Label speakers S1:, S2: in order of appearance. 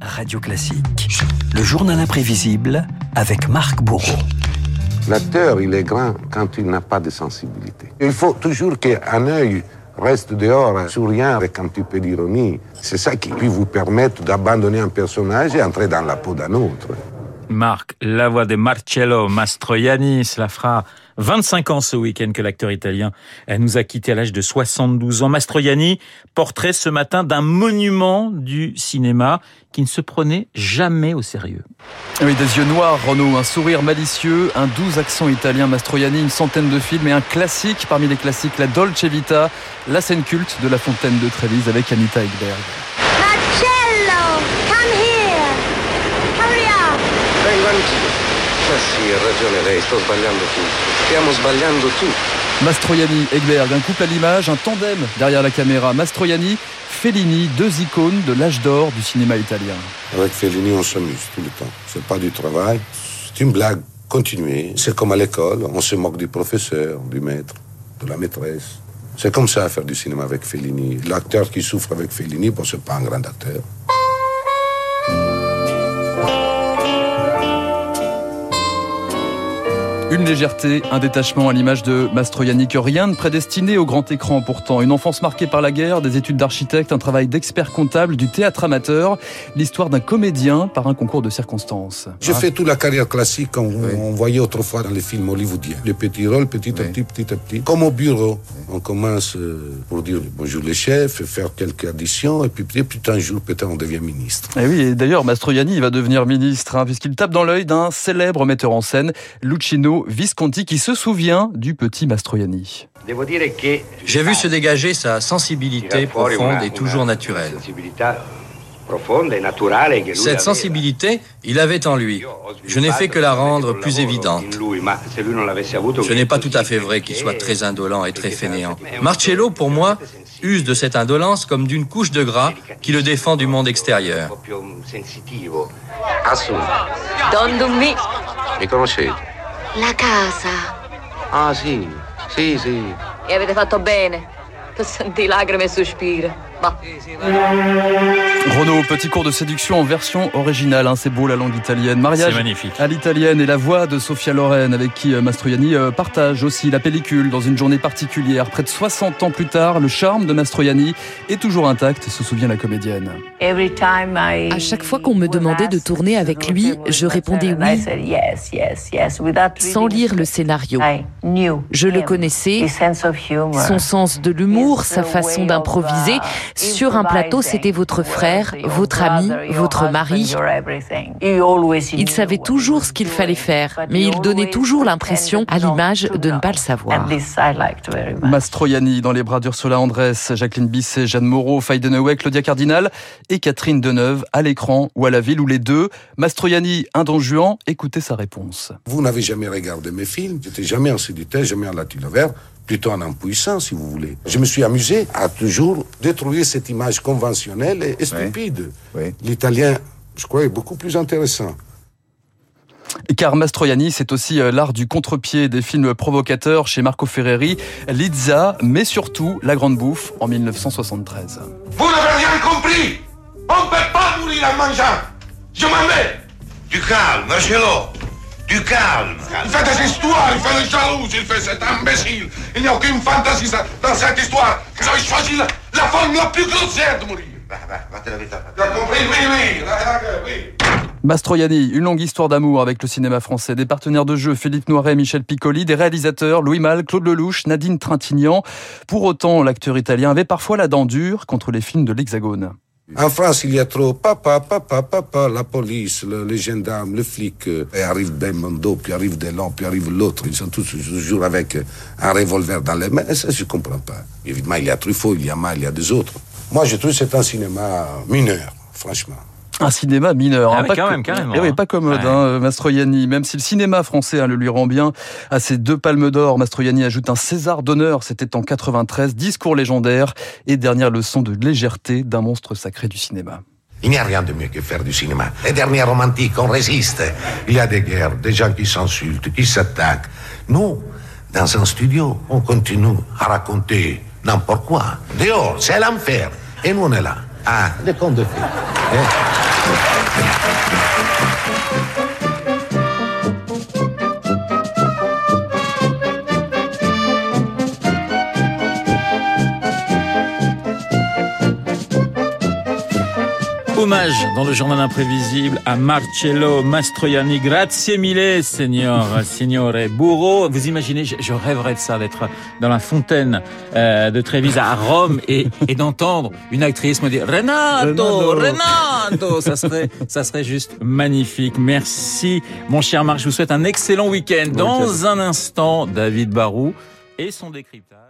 S1: Radio Classique. Le journal imprévisible avec Marc Bourreau.
S2: L'acteur, il est grand quand il n'a pas de sensibilité. Il faut toujours qu'un œil reste dehors, souriant avec un petit peu d'ironie. C'est ça qui peut vous permettre d'abandonner un personnage et entrer dans la peau d'un autre.
S3: Marc, la voix de Marcello Mastroianni, cela fera 25 ans ce week-end que l'acteur italien nous a quitté à l'âge de 72 ans. Mastroianni, portrait ce matin d'un monument du cinéma qui ne se prenait jamais au sérieux.
S4: Oui, des yeux noirs, Renaud, un sourire malicieux, un doux accent italien, Mastroianni, une centaine de films et un classique parmi les classiques, la Dolce Vita, la scène culte de la fontaine de Trévise avec Anita Ekberg.
S5: Marcello, come here. Hurry up.
S6: Ma sì, ha ragione lei, sto sbagliando tutto. Stiamo sbagliando tutto.
S4: Mastroianni, Egberg, un couple à l'image, un tandem derrière la caméra. Mastroianni, Fellini, deux icônes de l'âge d'or du cinéma italien.
S2: Avec Fellini, on s'amuse tout le temps. C'est pas du travail, c'est une blague continuée. C'est comme à l'école, on se moque du professeur, du maître, de la maîtresse. C'est comme ça à faire du cinéma avec Fellini. L'acteur qui souffre avec Fellini, bon, c'est pas un grand acteur.
S4: Une légèreté, un détachement à l'image de Mastroianni que rien ne prédestiné au grand écran pourtant. Une enfance marquée par la guerre, des études d'architecte, un travail d'expert comptable, du théâtre amateur, l'histoire d'un comédien par un concours de circonstances.
S2: J'ai fait toute la carrière classique qu'on on voyait autrefois dans les films hollywoodiens. Les petits rôles, petit à petit, petit à petit. Comme au bureau. On commence euh, pour dire bonjour les chefs, faire quelques additions, et puis peut-être un jour, peut-être on devient ministre.
S4: Et oui, et d'ailleurs, Mastroianni va devenir ministre, hein, puisqu'il tape dans l'œil d'un célèbre metteur en scène, Lucino Visconti, qui se souvient du petit Mastroianni.
S7: J'ai vu se dégager sa sensibilité profonde et toujours naturelle. Cette sensibilité, il avait en lui. Je n'ai fait que la rendre plus évidente. Ce n'est pas tout à fait vrai qu'il soit très indolent et très fainéant. Marcello, pour moi, use de cette indolence comme d'une couche de gras qui le défend du monde extérieur.
S6: Assu,
S5: Don Dummi.
S6: mi conoscete?
S5: La casa.
S6: Ah, sì, sì, sì.
S5: E avete fatto bene. Che sentì lacrime e sospiri. Ma
S4: Renaud, petit cours de séduction en version originale, hein, c'est beau la langue italienne. Mariage
S3: C'est magnifique.
S4: à l'italienne et la voix de Sofia Loren avec qui euh, Mastroianni euh, partage aussi la pellicule dans une journée particulière. Près de 60 ans plus tard, le charme de Mastroianni est toujours intact, se souvient la comédienne.
S8: À chaque fois qu'on me demandait de tourner avec lui, je répondais oui, sans lire le scénario. Je le connaissais, son sens de l'humour, sa façon d'improviser. Sur un plateau, c'était votre frère, votre ami, votre mari. Il savait toujours ce qu'il fallait faire, mais il donnait toujours l'impression, à l'image, de ne pas le savoir.
S4: Mastroianni dans les bras d'Ursula Andress, Jacqueline Bisset, Jeanne Moreau, Faye Dunaway, Claudia Cardinal et Catherine Deneuve à l'écran ou à la ville ou les deux. Mastroianni, un don Juan, écoutez sa réponse.
S2: Vous n'avez jamais regardé mes films, j'étais jamais en séducteur, jamais en latino vert, plutôt en impuissant, si vous voulez. Je me suis amusé à toujours détruire cette image conventionnelle et, stupide. L'italien, je crois, est beaucoup plus intéressant.
S4: Car Mastroianni, c'est aussi euh, l'art du contre-pied des films provocateurs chez Marco Ferreri, Lizza, mais surtout La Grande Bouffe en 1973.
S2: Vous n'avez rien compris On ne peut pas mourir en mangeant Je m'en vais
S9: Du calme, Marcello. Du calme.
S2: Il fait des histoires, il fait des jalouses, il fait cet imbécile Il n'y a aucune fantaisie dans cette histoire Vous avez choisi la, la forme la plus grossière de mourir
S9: te la vita.
S2: Tu as compris? Oui, oui, oui
S4: Mastroianni, une longue histoire d'amour avec le cinéma français. Des partenaires de jeu, Philippe Noiret, Michel Piccoli, des réalisateurs, Louis Malle, Claude Lelouch, Nadine Trintignant. Pour autant, l'acteur italien avait parfois la dent dure contre les films de l'Hexagone.
S2: En France, il y a trop papa, papa, papa, la police, le, les gendarmes, le flic. euh, et arrive Belmondo, puis arrive Delon, puis arrive l'autre. Ils sont tous toujours avec euh, un revolver dans les mains. Ça, je comprends pas. Évidemment, il y a Truffaut, il y a Mal, il y a des autres. Moi, je trouve que c'est un cinéma mineur, franchement.
S4: Un cinéma mineur.
S3: Ah
S4: hein,
S3: oui,
S4: pas
S3: quand
S4: co-
S3: même, carrément,
S4: Eh oui,
S3: hein.
S4: pas commode,
S3: Ouais.
S4: hein, Mastroianni. Même si le cinéma français hein, le lui rend bien, à ses deux palmes d'or, Mastroianni ajoute un César d'honneur. C'était en 93. Discours légendaire et dernière leçon de légèreté d'un monstre sacré du cinéma.
S9: Il n'y a rien de mieux que faire du cinéma. Les derniers romantiques, on résiste. Il y a des guerres, des gens qui s'insultent, qui s'attaquent. Nous, dans un studio, on continue à raconter n'importe quoi. Dehors, c'est l'enfer. Et nous, on est là. Ah, des contes de fées.
S3: Hommage dans le journal imprévisible à Marcello Mastroianni. Grazie mille, signor, signore Bourreau. Vous imaginez, je, rêverais de ça, d'être dans la fontaine euh, de Trévise à Rome et, et d'entendre une actrice me dire Renato, Renato. Ça serait, ça serait juste magnifique. Merci, mon cher Marc. Je vous souhaite un excellent week-end. Dans un instant, David Barou et son décryptage.